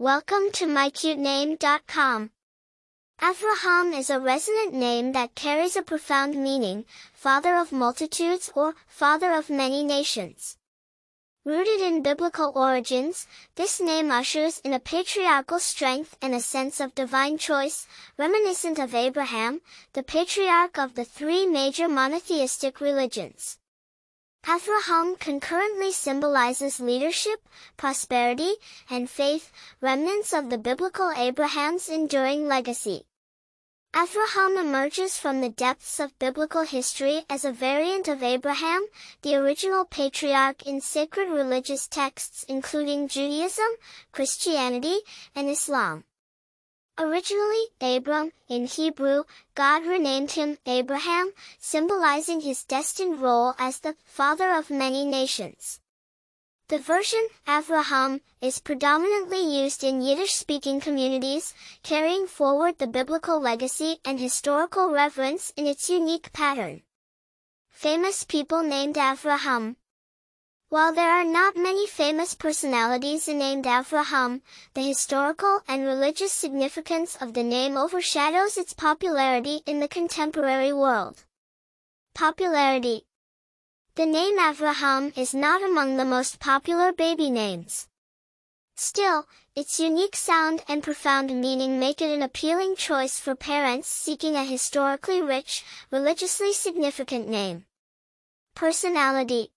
Welcome to mycutename.com. Avrohom is a resonant name that carries a profound meaning, father of multitudes or father of many nations. Rooted in biblical origins, this name ushers in a patriarchal strength and a sense of divine choice, reminiscent of Abraham, the patriarch of the three major monotheistic religions. Avrohom concurrently symbolizes leadership, prosperity, and faith, remnants of the biblical Abraham's enduring legacy. Avrohom emerges from the depths of biblical history as a variant of Abraham, the original patriarch in sacred religious texts including Judaism, Christianity, and Islam. Originally, Abram, in Hebrew, God renamed him Abraham, symbolizing his destined role as the father of many nations. The version, Avrohom, is predominantly used in Yiddish-speaking communities, carrying forward the biblical legacy and historical reverence in its unique pattern. Famous people named Avrohom, while there are not many famous personalities named Avrohom, the historical and religious significance of the name overshadows its popularity in the contemporary world. Popularity The name Avrohom is not among the most popular baby names. Still, its unique sound and profound meaning make it an appealing choice for parents seeking a historically rich, religiously significant name. Personality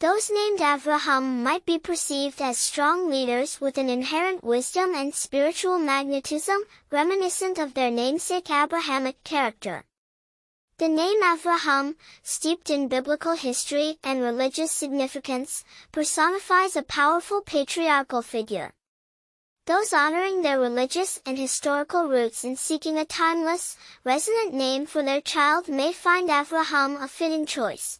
those named Avrohom might be perceived as strong leaders with an inherent wisdom and spiritual magnetism, reminiscent of their namesake Abrahamic character. The name Avrohom, steeped in biblical history and religious significance, personifies a powerful patriarchal figure. Those honoring their religious and historical roots and seeking a timeless, resonant name for their child may find Avrohom a fitting choice.